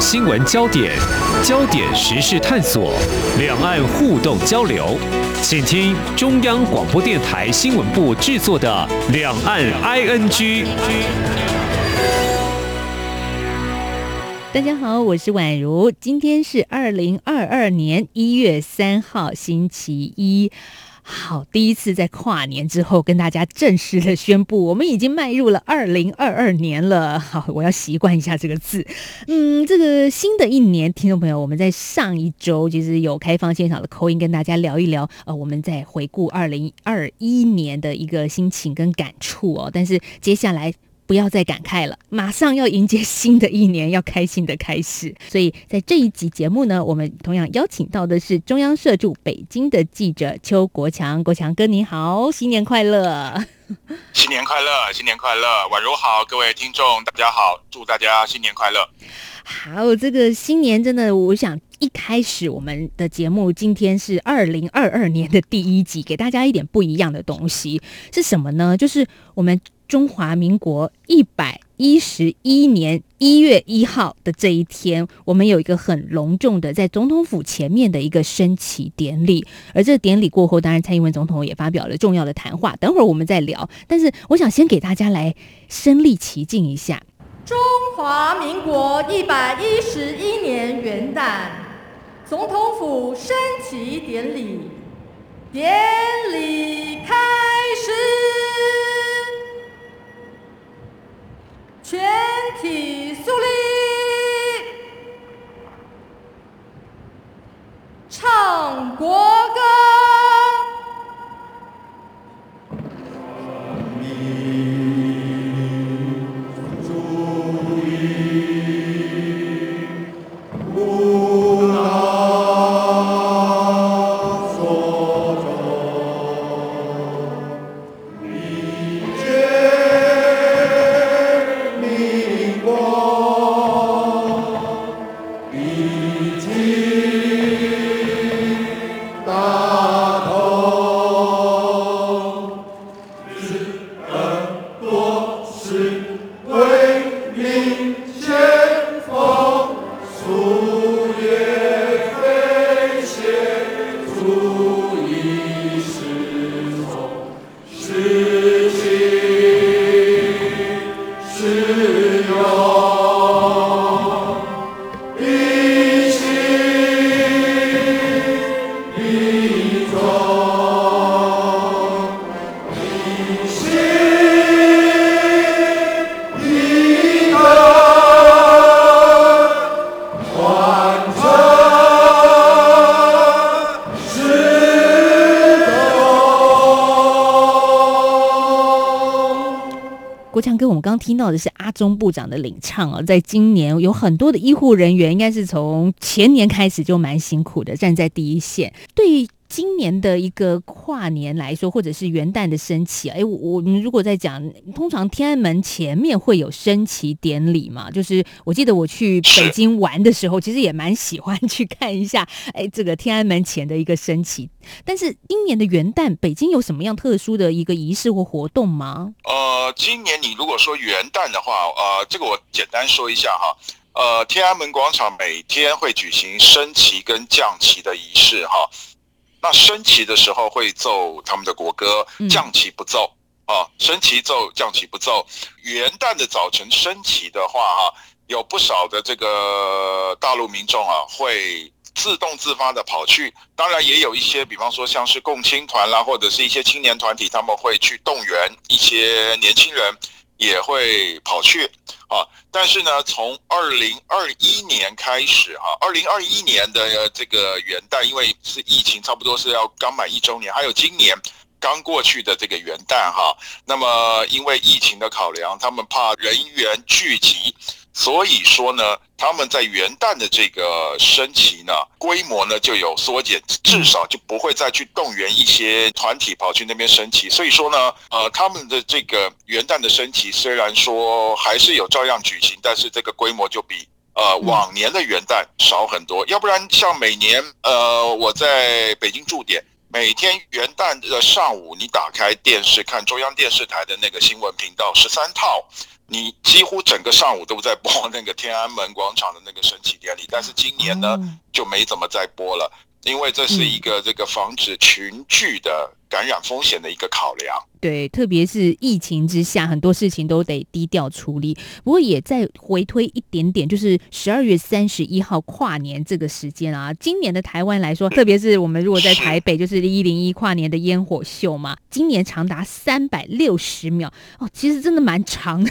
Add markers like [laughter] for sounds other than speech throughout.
新闻焦点、焦点时事探索、两岸互动交流，请听中央广播电台新闻部制作的《两岸 ING》。大家好，我是宛如，今天是二零二二年一月三号，星期一。好，第一次在跨年之后跟大家正式的宣布，我们已经迈入了二零二二年了。好，我要习惯一下这个字。嗯，这个新的一年，听众朋友，我们在上一周其实有开放现场的口音跟大家聊一聊。呃，我们在回顾二零二一年的一个心情跟感触哦。但是接下来。不要再感慨了，马上要迎接新的一年，要开心的开始。所以在这一集节目呢，我们同样邀请到的是中央社驻北京的记者邱国强。国强哥，你好，新年快乐！[laughs] 新年快乐，新年快乐！宛如好，各位听众大家好，祝大家新年快乐。好，这个新年真的，我想一开始我们的节目今天是二零二二年的第一集，给大家一点不一样的东西是什么呢？就是我们。中华民国一百一十一年一月一号的这一天，我们有一个很隆重的在总统府前面的一个升旗典礼。而这个典礼过后，当然蔡英文总统也发表了重要的谈话。等会儿我们再聊。但是我想先给大家来身历其境一下，中华民国一百一十一年元旦总统府升旗典礼，典礼开始。全体肃立，唱国听到的是阿中部长的领唱啊，在今年有很多的医护人员，应该是从前年开始就蛮辛苦的，站在第一线。对于。今年的一个跨年来说，或者是元旦的升旗，哎，我我们如果在讲，通常天安门前面会有升旗典礼嘛？就是我记得我去北京玩的时候，其实也蛮喜欢去看一下，哎，这个天安门前的一个升旗。但是今年的元旦，北京有什么样特殊的一个仪式或活动吗？呃，今年你如果说元旦的话，呃，这个我简单说一下哈，呃，天安门广场每天会举行升旗跟降旗的仪式哈。那升旗的时候会奏他们的国歌，降旗不奏啊。升旗奏，降旗不奏。元旦的早晨升旗的话，哈，有不少的这个大陆民众啊，会自动自发的跑去。当然，也有一些，比方说像是共青团啦，或者是一些青年团体，他们会去动员一些年轻人。也会跑去啊，但是呢，从二零二一年开始哈，二零二一年的这个元旦，因为是疫情，差不多是要刚满一周年，还有今年刚过去的这个元旦哈，那么因为疫情的考量，他们怕人员聚集。所以说呢，他们在元旦的这个升旗呢，规模呢就有缩减，至少就不会再去动员一些团体跑去那边升旗。所以说呢，呃，他们的这个元旦的升旗虽然说还是有照样举行，但是这个规模就比呃往年的元旦少很多。要不然像每年呃我在北京驻点，每天元旦的上午，你打开电视看中央电视台的那个新闻频道十三套，你几乎整个上午都在播那个天安门广场的那个升旗典礼。但是今年呢，就没怎么再播了，因为这是一个这个防止群聚的感染风险的一个考量。对，特别是疫情之下，很多事情都得低调处理。不过也再回推一点点，就是十二月三十一号跨年这个时间啊，今年的台湾来说，特别是我们如果在台北，就是一零一跨年的烟火秀嘛，今年长达三百六十秒哦，其实真的蛮长的。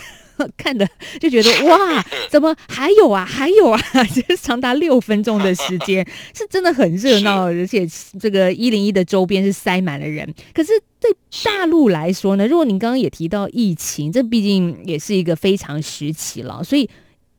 看的就觉得哇，怎么还有啊，还有啊，[laughs] 就是长达六分钟的时间，是真的很热闹，而且这个一零一的周边是塞满了人。可是对大陆来说呢，如果您刚刚也提到疫情，这毕竟也是一个非常时期了，所以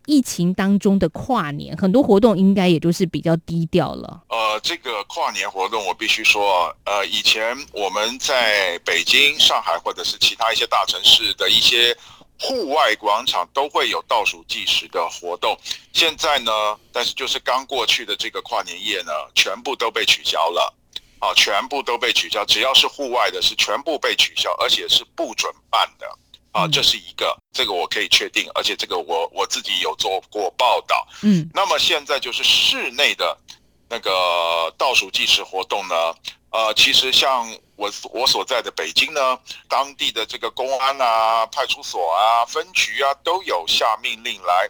疫情当中的跨年，很多活动应该也就是比较低调了。呃，这个跨年活动，我必须说，呃，以前我们在北京、上海或者是其他一些大城市的一些。户外广场都会有倒数计时的活动，现在呢，但是就是刚过去的这个跨年夜呢，全部都被取消了，啊，全部都被取消，只要是户外的，是全部被取消，而且是不准办的，啊，这是一个，这个我可以确定，而且这个我我自己有做过报道，嗯，那么现在就是室内的那个倒数计时活动呢。呃，其实像我我所在的北京呢，当地的这个公安啊、派出所啊、分局啊，都有下命令来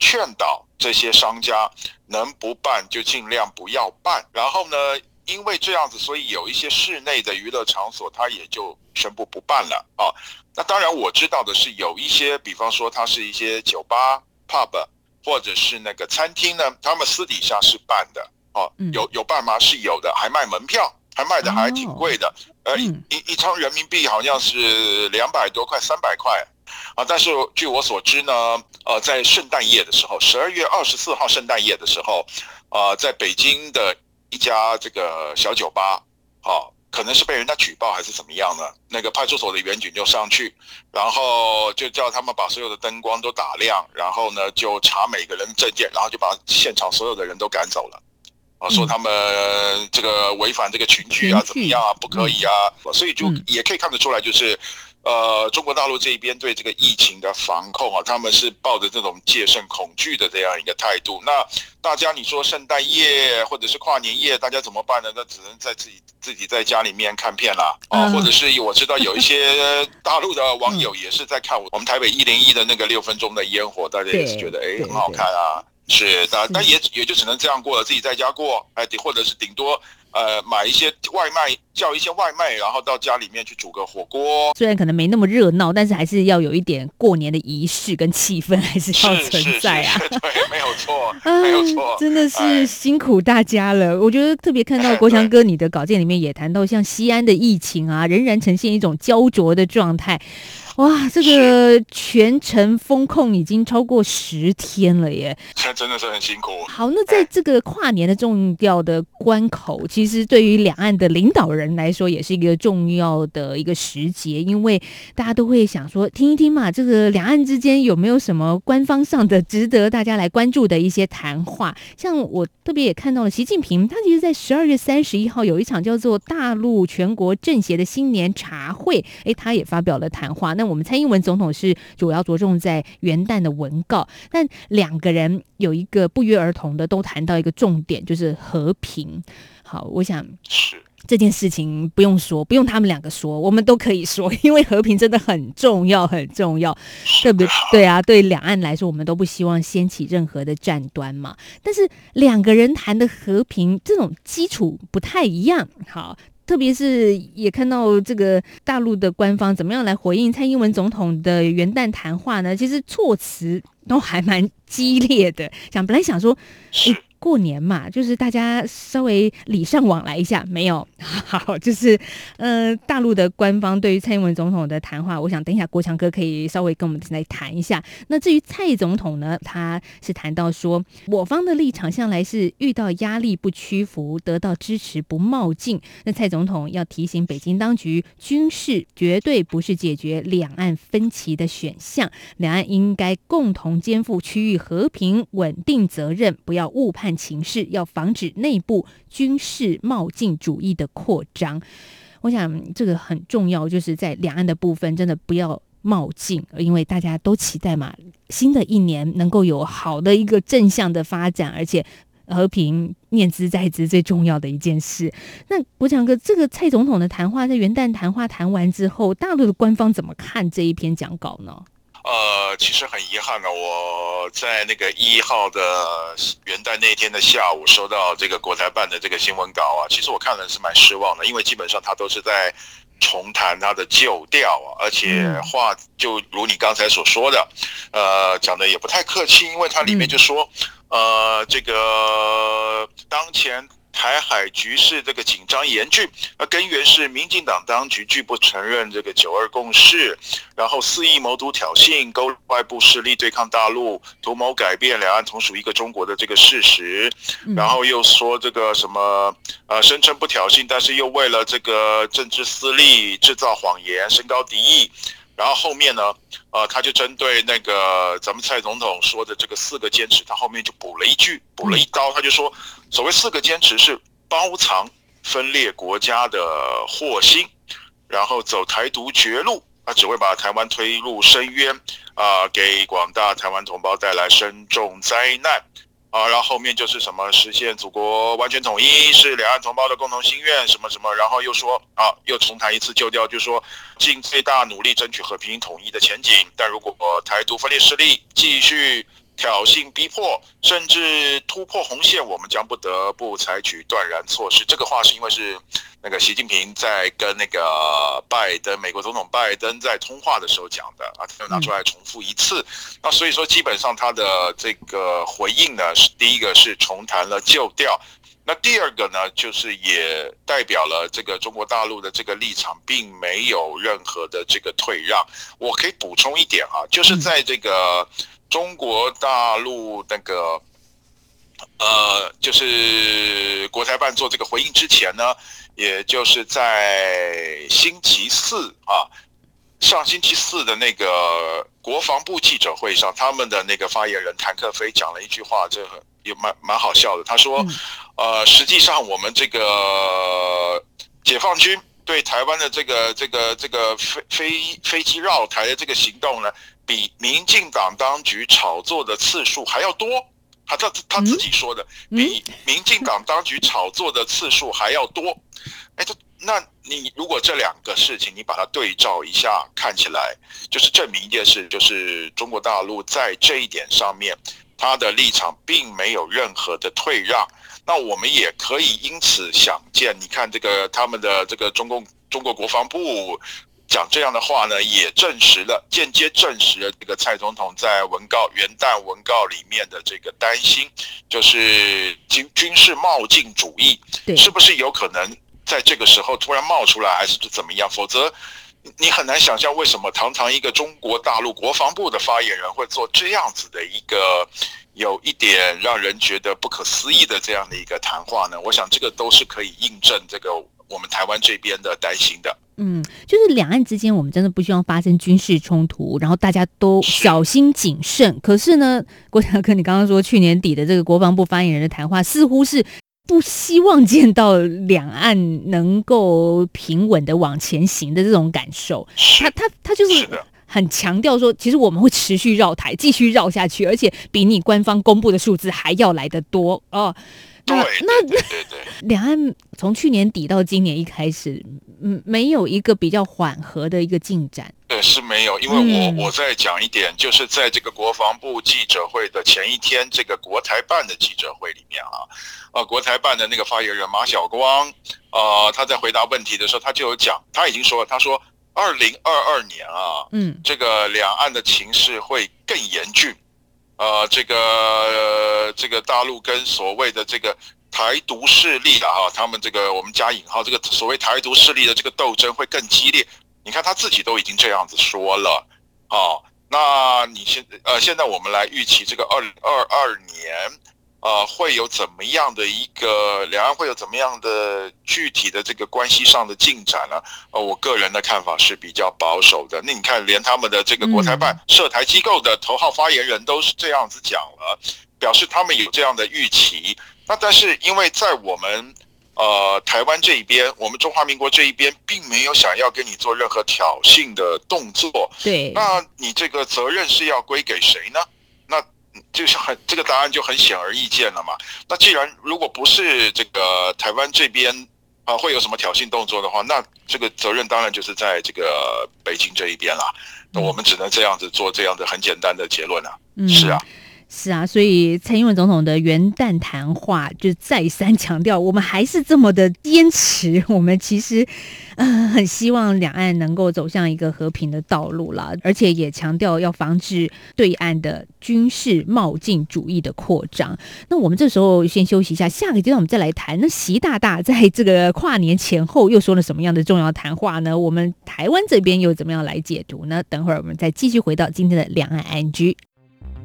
劝导这些商家，能不办就尽量不要办。然后呢，因为这样子，所以有一些室内的娱乐场所，它也就宣布不办了啊。那当然我知道的是，有一些，比方说它是一些酒吧、pub，或者是那个餐厅呢，他们私底下是办的哦，有有办吗？是有的，还卖门票。还卖的还挺贵的，呃，一一一张人民币好像是两百多块、三百块啊。但是据我所知呢，呃，在圣诞夜的时候，十二月二十四号圣诞夜的时候，呃，在北京的一家这个小酒吧，啊，可能是被人家举报还是怎么样呢？那个派出所的员警就上去，然后就叫他们把所有的灯光都打亮，然后呢就查每个人证件，然后就把现场所有的人都赶走了。啊，说他们这个违反这个群聚啊，怎么样啊，不可以啊，所以就也可以看得出来，就是，呃，中国大陆这一边对这个疫情的防控啊，他们是抱着这种戒慎恐惧的这样一个态度。那大家你说圣诞夜或者是跨年夜，大家怎么办呢？那只能在自己自己在家里面看片啦，啊，或者是我知道有一些 [laughs] 大陆的网友也是在看我我们台北一零一的那个六分钟的烟火，大家也是觉得哎很好看啊。是的，那也也就只能这样过了，自己在家过，哎，或者是顶多呃买一些外卖，叫一些外卖，然后到家里面去煮个火锅。虽然可能没那么热闹，但是还是要有一点过年的仪式跟气氛，还是要存在啊。[laughs] 对，没有错，[laughs] 没有错，真的是辛苦大家了。我觉得特别看到 [laughs] 国强哥你的稿件里面也谈到，像西安的疫情啊，仍然呈现一种焦灼的状态。哇，这个全程风控已经超过十天了耶！现在真的是很辛苦。好，那在这个跨年的重要的关口，其实对于两岸的领导人来说，也是一个重要的一个时节，因为大家都会想说，听一听嘛，这个两岸之间有没有什么官方上的值得大家来关注的一些谈话？像我特别也看到了习近平，他其实在十二月三十一号有一场叫做大陆全国政协的新年茶会，哎，他也发表了谈话。那我们蔡英文总统是主要着重在元旦的文告，但两个人有一个不约而同的都谈到一个重点，就是和平。好，我想这件事情不用说，不用他们两个说，我们都可以说，因为和平真的很重要，很重要，对不对？对啊，对两岸来说，我们都不希望掀起任何的战端嘛。但是两个人谈的和平，这种基础不太一样。好。特别是也看到这个大陆的官方怎么样来回应蔡英文总统的元旦谈话呢？其实措辞都还蛮激烈的。想本来想说，过年嘛，就是大家稍微礼尚往来一下，没有 [laughs] 好，就是呃，大陆的官方对于蔡英文总统的谈话，我想等一下国强哥可以稍微跟我们来谈一下。那至于蔡总统呢，他是谈到说，我方的立场向来是遇到压力不屈服，得到支持不冒进。那蔡总统要提醒北京当局，军事绝对不是解决两岸分歧的选项，两岸应该共同肩负区域和平稳定责任，不要误判。情势，要防止内部军事冒进主义的扩张。我想这个很重要，就是在两岸的部分，真的不要冒进，因为大家都期待嘛，新的一年能够有好的一个正向的发展，而且。和平念兹在兹最重要的一件事。那国强哥，这个蔡总统的谈话在元旦谈话谈完之后，大陆的官方怎么看这一篇讲稿呢？呃，其实很遗憾啊，我在那个一号的元旦那天的下午收到这个国台办的这个新闻稿啊，其实我看了是蛮失望的，因为基本上他都是在重谈他的旧调啊，而且话就如你刚才所说的，呃，讲的也不太客气，因为它里面就说。呃，这个当前台海局势这个紧张严峻，那根源是民进党当局拒不承认这个九二共识，然后肆意谋独挑衅，勾外部势力对抗大陆，图谋改变两岸同属一个中国的这个事实，然后又说这个什么呃，声称不挑衅，但是又为了这个政治私利制造谎言，升高敌意。然后后面呢，呃，他就针对那个咱们蔡总统说的这个四个坚持，他后面就补了一句，补了一刀，他就说，所谓四个坚持是包藏分裂国家的祸心，然后走台独绝路，啊只会把台湾推入深渊，啊，给广大台湾同胞带来深重灾难。啊，然后后面就是什么实现祖国完全统一是两岸同胞的共同心愿，什么什么，然后又说啊，又重谈一次旧调，就说尽最大努力争取和平统一的前景，但如果台独分裂势力继续。挑衅、逼迫，甚至突破红线，我们将不得不采取断然措施。这个话是因为是那个习近平在跟那个拜登，美国总统拜登在通话的时候讲的啊，他又拿出来重复一次。那所以说，基本上他的这个回应呢，是第一个是重谈了旧调，那第二个呢，就是也代表了这个中国大陆的这个立场，并没有任何的这个退让。我可以补充一点啊，就是在这个。中国大陆那个，呃，就是国台办做这个回应之前呢，也就是在星期四啊，上星期四的那个国防部记者会上，他们的那个发言人谭克飞讲了一句话，这也蛮蛮好笑的。他说，呃，实际上我们这个解放军对台湾的这个这个这个飞飞飞机绕台的这个行动呢。比民进党当局炒作的次数还要多，他他他自己说的，比民进党当局炒作的次数还要多。哎，这那你如果这两个事情你把它对照一下，看起来就是证明一件事，就是中国大陆在这一点上面，他的立场并没有任何的退让。那我们也可以因此想见，你看这个他们的这个中共中国国防部。讲这样的话呢，也证实了，间接证实了这个蔡总统在文告元旦文告里面的这个担心，就是军军事冒进主义，是不是有可能在这个时候突然冒出来，还是怎么样？否则，你很难想象为什么堂堂一个中国大陆国防部的发言人会做这样子的一个有一点让人觉得不可思议的这样的一个谈话呢？我想这个都是可以印证这个我们台湾这边的担心的。嗯，就是两岸之间，我们真的不希望发生军事冲突，然后大家都小心谨慎。可是呢，[laughs] 郭强哥，你刚刚说去年底的这个国防部发言人的谈话，似乎是不希望见到两岸能够平稳的往前行的这种感受。他他他就是很强调说，其实我们会持续绕台，继续绕下去，而且比你官方公布的数字还要来得多哦。那那对对对，[laughs] 两岸从去年底到今年一开始。嗯，没有一个比较缓和的一个进展。对，是没有，因为我我再讲一点，就是在这个国防部记者会的前一天，这个国台办的记者会里面啊，呃，国台办的那个发言人马晓光，呃，他在回答问题的时候，他就有讲，他已经说了，他说，二零二二年啊，嗯，这个两岸的情势会更严峻，呃，这个这个大陆跟所谓的这个。台独势力的哈，他们这个我们加引号，这个所谓台独势力的这个斗争会更激烈。你看他自己都已经这样子说了，啊，那你现呃现在我们来预期这个二零二二年，呃，会有怎么样的一个两岸会有怎么样的具体的这个关系上的进展呢？呃，我个人的看法是比较保守的。那你看，连他们的这个国台办涉台机构的头号发言人都是这样子讲了，表示他们有这样的预期。那但是因为在我们呃台湾这一边，我们中华民国这一边并没有想要跟你做任何挑衅的动作，对，那你这个责任是要归给谁呢？就是很这个答案就很显而易见了嘛。那既然如果不是这个台湾这边啊会有什么挑衅动作的话，那这个责任当然就是在这个北京这一边啦。那我们只能这样子做这样的很简单的结论啊。是啊。是啊，所以蔡英文总统的元旦谈话就再三强调，我们还是这么的坚持，我们其实，呃，很希望两岸能够走向一个和平的道路啦，而且也强调要防止对岸的军事冒进主义的扩张。那我们这时候先休息一下，下个阶段我们再来谈。那习大大在这个跨年前后又说了什么样的重要谈话呢？我们台湾这边又怎么样来解读呢？等会儿我们再继续回到今天的两岸安居。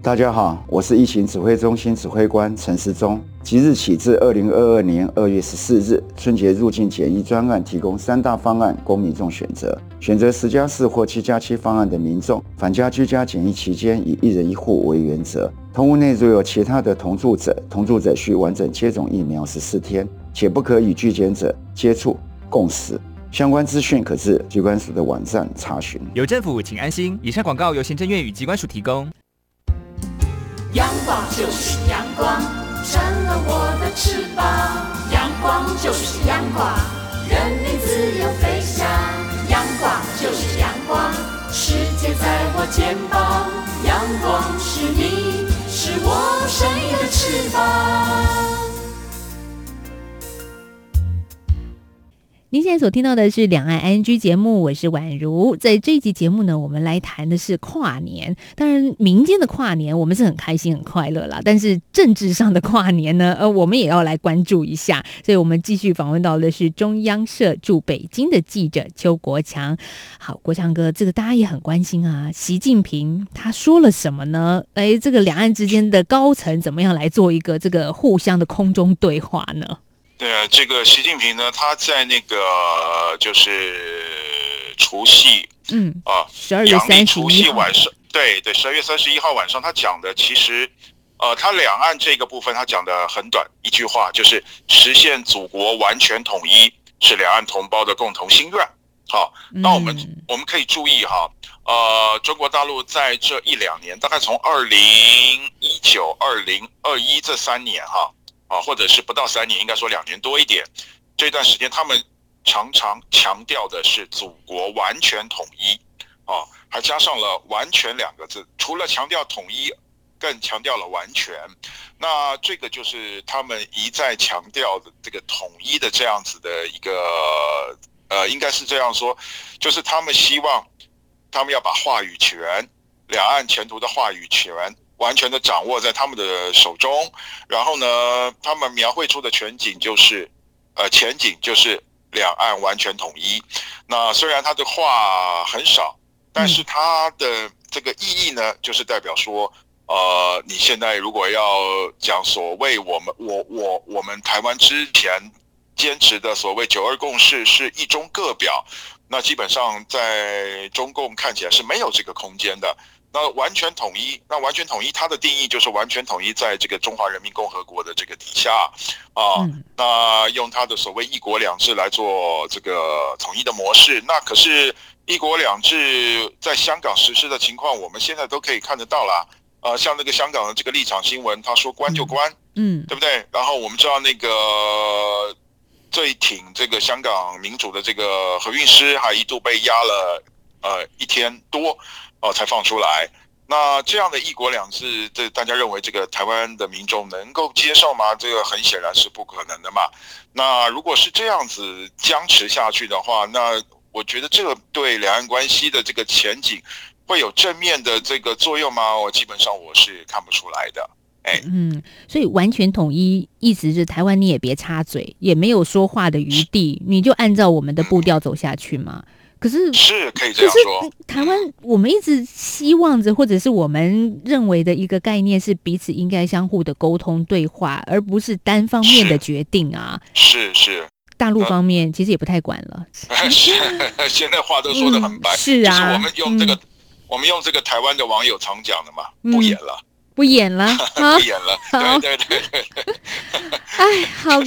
大家好，我是疫情指挥中心指挥官陈时中。即日起至二零二二年二月十四日，春节入境检疫专案提供三大方案供民众选择。选择十加四或七加七方案的民众，返家居家检疫期间以一人一户为原则。同屋内如有其他的同住者，同住者需完整接种疫苗十四天，且不可与拒检者接触共食。相关资讯可至机关署的网站查询。有政府，请安心。以上广告由行政院与机关署提供。阳光就是阳光，成了我的翅膀。阳光就是阳光，人民自由飞翔。阳光就是阳光，世界在我肩膀。阳光是你，是我生命的翅膀。您现在所听到的是《两岸 NG》节目，我是宛如。在这一集节目呢，我们来谈的是跨年。当然，民间的跨年我们是很开心、很快乐啦。但是政治上的跨年呢，呃，我们也要来关注一下。所以我们继续访问到的是中央社驻北京的记者邱国强。好，国强哥，这个大家也很关心啊。习近平他说了什么呢？哎，这个两岸之间的高层怎么样来做一个这个互相的空中对话呢？对啊，这个习近平呢，他在那个就是除夕，嗯啊，十二月三十除夕晚上，对对，十二月三十一号晚上，他讲的其实，呃，他两岸这个部分他讲的很短，一句话就是实现祖国完全统一是两岸同胞的共同心愿。好，那我们我们可以注意哈，呃，中国大陆在这一两年，大概从二零一九、二零二一这三年哈。啊，或者是不到三年，应该说两年多一点。这段时间，他们常常强调的是祖国完全统一，啊，还加上了“完全”两个字。除了强调统一，更强调了完全。那这个就是他们一再强调的这个统一的这样子的一个，呃，应该是这样说，就是他们希望他们要把话语权，两岸前途的话语权。完全的掌握在他们的手中，然后呢，他们描绘出的全景就是，呃，前景就是两岸完全统一。那虽然他的话很少，但是他的这个意义呢，就是代表说，呃，你现在如果要讲所谓我们我我我们台湾之前坚持的所谓九二共识是一中各表，那基本上在中共看起来是没有这个空间的。那完全统一，那完全统一，它的定义就是完全统一在这个中华人民共和国的这个底下啊。那用它的所谓“一国两制”来做这个统一的模式。那可是“一国两制”在香港实施的情况，我们现在都可以看得到啦。呃，像那个香港的这个立场新闻，他说关就关，嗯，对不对？然后我们知道那个最挺这个香港民主的这个何韵诗，还一度被压了呃一天多。哦，才放出来。那这样的一国两制，这大家认为这个台湾的民众能够接受吗？这个很显然是不可能的嘛。那如果是这样子僵持下去的话，那我觉得这个对两岸关系的这个前景会有正面的这个作用吗？我基本上我是看不出来的。哎，嗯，所以完全统一意思是台湾你也别插嘴，也没有说话的余地，你就按照我们的步调走下去嘛。可是是可以这样说。台湾，我们一直希望着，或者是我们认为的一个概念是彼此应该相互的沟通对话，而不是单方面的决定啊。是是，大陆方面其实也不太管了，是，现在话都说的很白，嗯是啊就是我们用这个，嗯。我们用这个台湾的网友常讲的嘛，嗯。不演了，不演了 [laughs] 啊不！演了，[laughs] 好对对对对，[laughs] 哎，好。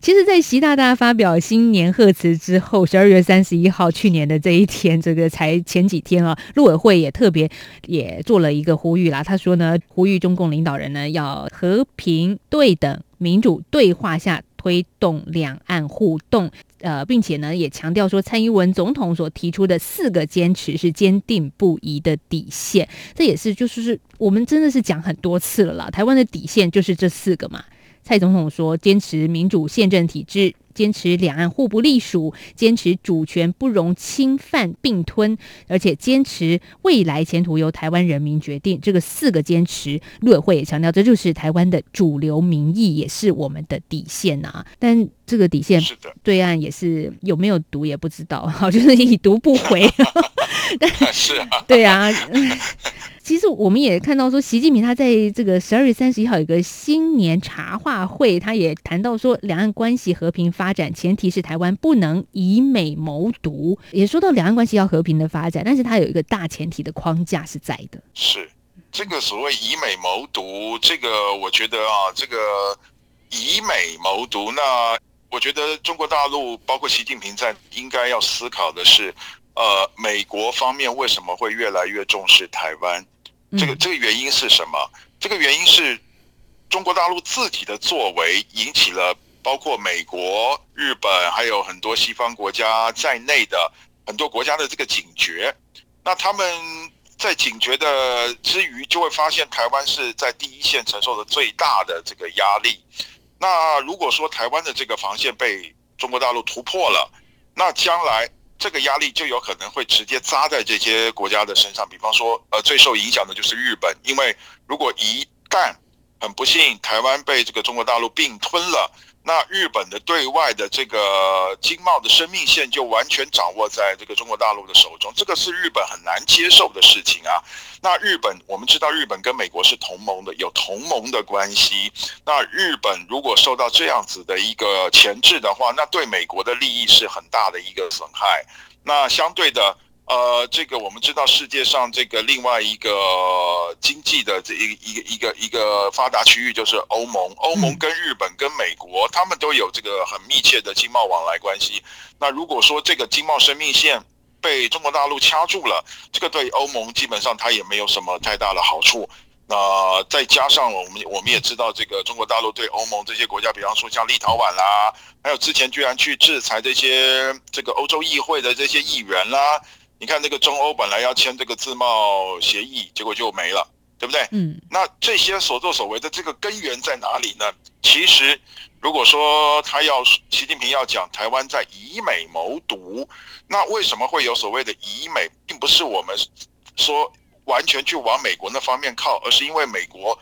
其实，在习大大发表新年贺词之后，十二月三十一号，去年的这一天，这个才前几天啊，陆委会也特别也做了一个呼吁啦。他说呢，呼吁中共领导人呢要和平、对等、民主对话下推动两岸互动。呃，并且呢，也强调说，蔡英文总统所提出的四个坚持是坚定不移的底线。这也是就是是我们真的是讲很多次了啦。台湾的底线就是这四个嘛。蔡总统说，坚持民主宪政体制，坚持两岸互不隶属，坚持主权不容侵犯并吞，而且坚持未来前途由台湾人民决定。这个四个坚持，陆委会也强调，这就是台湾的主流民意，也是我们的底线啊。但这个底线，对岸也是有没有读也不知道，好，就是已读不回。但是啊，对啊，其实我们也看到说，习近平他在这个十二月三十一号有个新年茶话会，他也谈到说，两岸关系和平发展前提是台湾不能以美谋独，也说到两岸关系要和平的发展，但是它有一个大前提的框架是在的。是这个所谓以美谋独，这个我觉得啊，这个以美谋独，那我觉得中国大陆包括习近平在应该要思考的是，呃，美国方面为什么会越来越重视台湾？这个这个原因是什么？这个原因是中国大陆自己的作为引起了包括美国、日本还有很多西方国家在内的很多国家的这个警觉。那他们在警觉的之余，就会发现台湾是在第一线承受的最大的这个压力。那如果说台湾的这个防线被中国大陆突破了，那将来这个压力就有可能会直接扎在这些国家的身上。比方说，呃，最受影响的就是日本，因为如果一旦很不幸台湾被这个中国大陆并吞了，那日本的对外的这个经贸的生命线就完全掌握在这个中国大陆的手中，这个是日本很难接受的事情啊。那日本我们知道，日本跟美国是同盟的，有同盟的关系。那日本如果受到这样子的一个钳制的话，那对美国的利益是很大的一个损害。那相对的，呃，这个我们知道世界上这个另外一个经济的这一个一个一个一个发达区域就是欧盟，欧盟跟日本跟美国他们都有这个很密切的经贸往来关系。那如果说这个经贸生命线被中国大陆掐住了，这个对欧盟基本上它也没有什么太大的好处。那再加上我们我们也知道，这个中国大陆对欧盟这些国家，比方说像立陶宛啦，还有之前居然去制裁这些这个欧洲议会的这些议员啦。你看，那个中欧本来要签这个自贸协议，结果就没了，对不对？嗯那这些所作所为的这个根源在哪里呢？其实，如果说他要习近平要讲台湾在以美谋独，那为什么会有所谓的以美，并不是我们说完全去往美国那方面靠，而是因为美国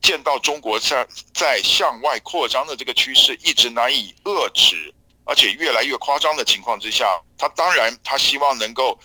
见到中国在在向外扩张的这个趋势一直难以遏制，而且越来越夸张的情况之下，他当然他希望能够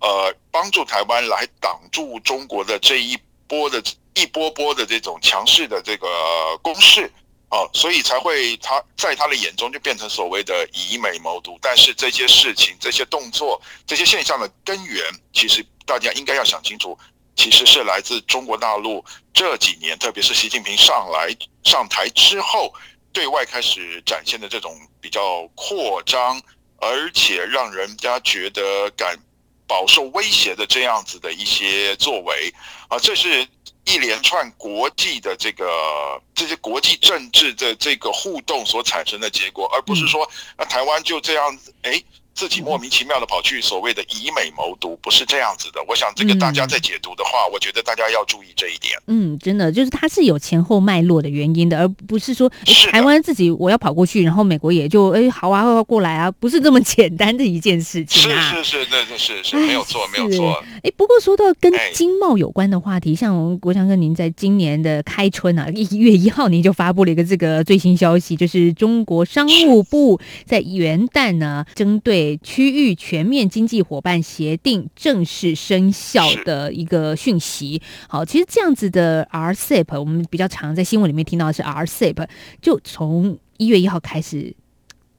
呃帮助台湾来挡住中国的这一波的一波波的这种强势的这个攻势。啊，所以才会他在他的眼中就变成所谓的以美谋独，但是这些事情、这些动作、这些现象的根源，其实大家应该要想清楚，其实是来自中国大陆这几年，特别是习近平上来上台之后，对外开始展现的这种比较扩张，而且让人家觉得感饱受威胁的这样子的一些作为啊，这是。一连串国际的这个这些国际政治的这个互动所产生的结果，而不是说啊台湾就这样子哎自己莫名其妙的跑去所谓的以美谋独，不是这样子的。我想这个大家在解读的话，我觉得大家要注意这一点。嗯，真的就是它是有前后脉络的原因的，而不是说台湾自己我要跑过去，然后美国也就哎好啊，过来啊，不是这么简单的一件事情是啊。是是，那那是是哎没有错，没有错。哎，不过说到跟哎经贸有关的话题，像国强哥，您在今年的开春啊，一月一号您就发布了一个这个最新消息，就是中国商务部在元旦呢，针对会区域全面经济伙伴协定正式生效的一个讯息。好，其实这样子的 RCEP，我们比较常在新闻里面听到的是 RCEP，就从一月一号开始。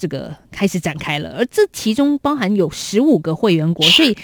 这个开始展开了，而这其中包含有十五个会员国，所以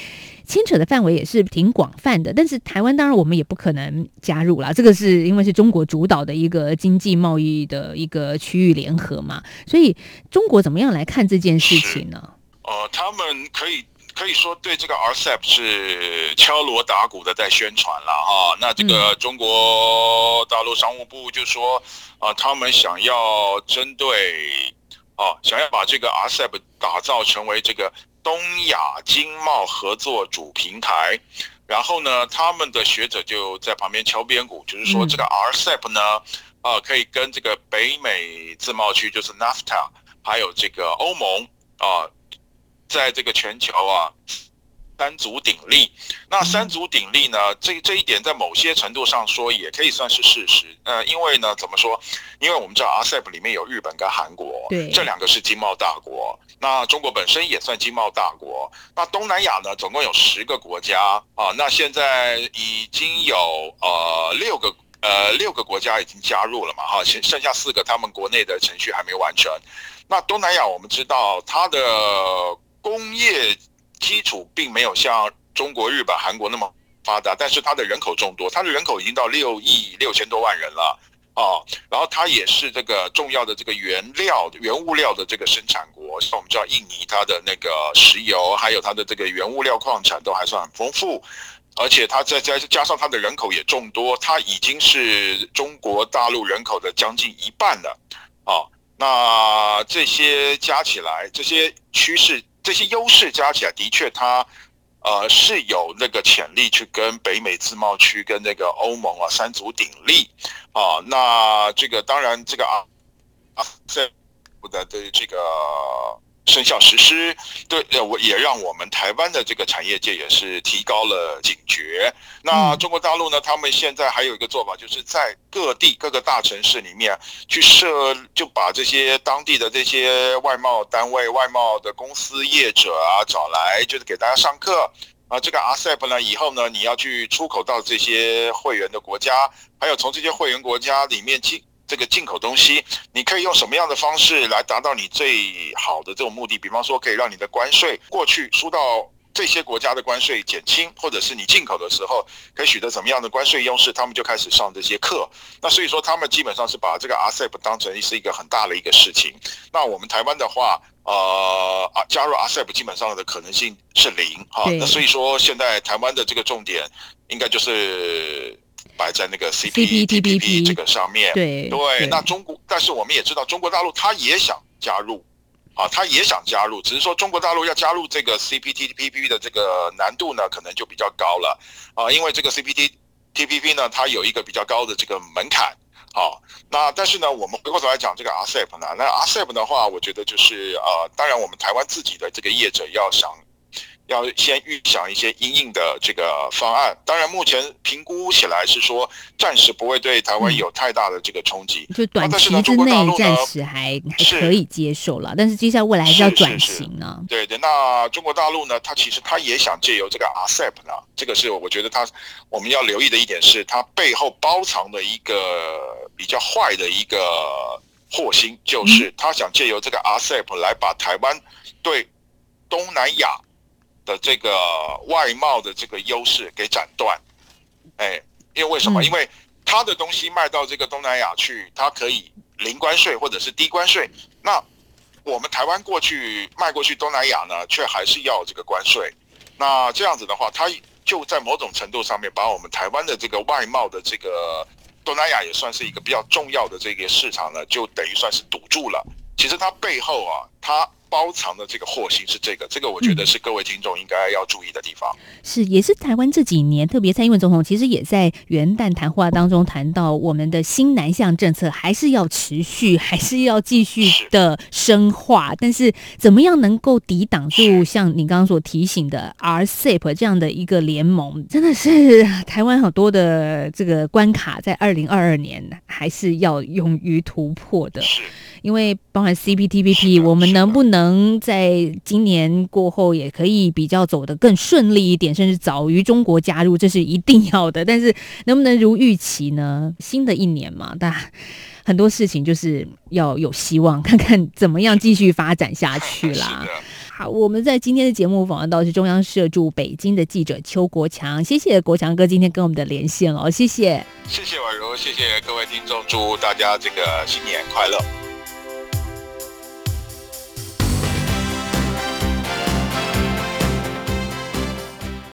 牵扯的范围也是挺广泛的。但是台湾当然我们也不可能加入啦，这个是因为是中国主导的一个经济贸易的一个区域联合嘛，所以中国怎么样来看这件事情呢？呃，他们可以可以说对这个 RCEP 是敲锣打鼓的在宣传了啊。那这个中国大陆商务部就说啊，他们想要针对。啊，想要把这个 RCEP 打造成为这个东亚经贸合作主平台，然后呢，他们的学者就在旁边敲边鼓，就是说这个 RCEP 呢，啊，可以跟这个北美自贸区，就是 NAFTA，还有这个欧盟啊，在这个全球啊。三足鼎立，那三足鼎立呢？这这一点在某些程度上说也可以算是事实。呃，因为呢，怎么说？因为我们知道 RCEP 里面有日本跟韩国，对，这两个是经贸大国。那中国本身也算经贸大国。那东南亚呢，总共有十个国家啊。那现在已经有呃六个呃六个国家已经加入了嘛？哈，剩剩下四个，他们国内的程序还没完成。那东南亚我们知道它的工业。基础并没有像中国、日本、韩国那么发达，但是它的人口众多，它的人口已经到六亿六千多万人了啊。然后它也是这个重要的这个原料、原物料的这个生产国。像我们知道，印尼它的那个石油，还有它的这个原物料矿产都还算很丰富，而且它再再加上它的人口也众多，它已经是中国大陆人口的将近一半了啊。那这些加起来，这些趋势。这些优势加起来，的确，它呃是有那个潜力去跟北美自贸区、跟那个欧盟啊三足鼎立啊。那这个当然，这个啊啊在的对这个。生效实施，对，呃，我也让我们台湾的这个产业界也是提高了警觉。那中国大陆呢？他们现在还有一个做法，就是在各地各个大城市里面去设，就把这些当地的这些外贸单位、外贸的公司业者啊找来，就是给大家上课啊。这个 RCEP 呢，以后呢，你要去出口到这些会员的国家，还有从这些会员国家里面进。这个进口东西，你可以用什么样的方式来达到你最好的这种目的？比方说，可以让你的关税过去输到这些国家的关税减轻，或者是你进口的时候可以取得怎么样的关税优势？他们就开始上这些课。那所以说，他们基本上是把这个 RCEP 当成是一个很大的一个事情。那我们台湾的话，呃，啊，加入 RCEP 基本上的可能性是零哈。那所以说，现在台湾的这个重点应该就是。摆在那个 CPTPP 这个上面，对对，那中国，但是我们也知道，中国大陆他也想加入，啊，他也想加入，只是说中国大陆要加入这个 CPTPP 的这个难度呢，可能就比较高了，啊，因为这个 CPTPP 呢，它有一个比较高的这个门槛，好，那但是呢，我们回过头来讲这个 RCEP 呢，那 RCEP 的话，我觉得就是呃，当然我们台湾自己的这个业者要想。要先预想一些阴应的这个方案，当然目前评估起来是说暂时不会对台湾有太大的这个冲击，就短期之内暂时还还可以接受了，但是接下来未来还是要转型呢。对对，那中国大陆呢，它其实它也想借由这个 RCEP 呢，这个是我觉得它我们要留意的一点是，它背后包藏的一个比较坏的一个祸心，就是它想借由这个 RCEP 来把台湾对东南亚。的这个外贸的这个优势给斩断，哎，因为为什么？因为他的东西卖到这个东南亚去，他可以零关税或者是低关税。那我们台湾过去卖过去东南亚呢，却还是要这个关税。那这样子的话，他就在某种程度上面把我们台湾的这个外贸的这个东南亚也算是一个比较重要的这个市场呢，就等于算是堵住了。其实它背后啊，它。包藏的这个祸心是这个，这个我觉得是各位听众应该要注意的地方。是，也是台湾这几年，特别蔡英文总统其实也在元旦谈话当中谈到，我们的新南向政策还是要持续，还是要继续的深化。但是怎么样能够抵挡住像你刚刚所提醒的 RCEP 这样的一个联盟，真的是台湾很多的这个关卡，在二零二二年还是要勇于突破的。因为包含 CPTPP，我们能不能？能在今年过后也可以比较走得更顺利一点，甚至早于中国加入，这是一定要的。但是能不能如预期呢？新的一年嘛，但很多事情就是要有希望，看看怎么样继续发展下去啦。[laughs] 好，我们在今天的节目访问到是中央社驻北京的记者邱国强，谢谢国强哥今天跟我们的连线哦，谢谢。谢谢婉如，谢谢各位听众，祝大家这个新年快乐。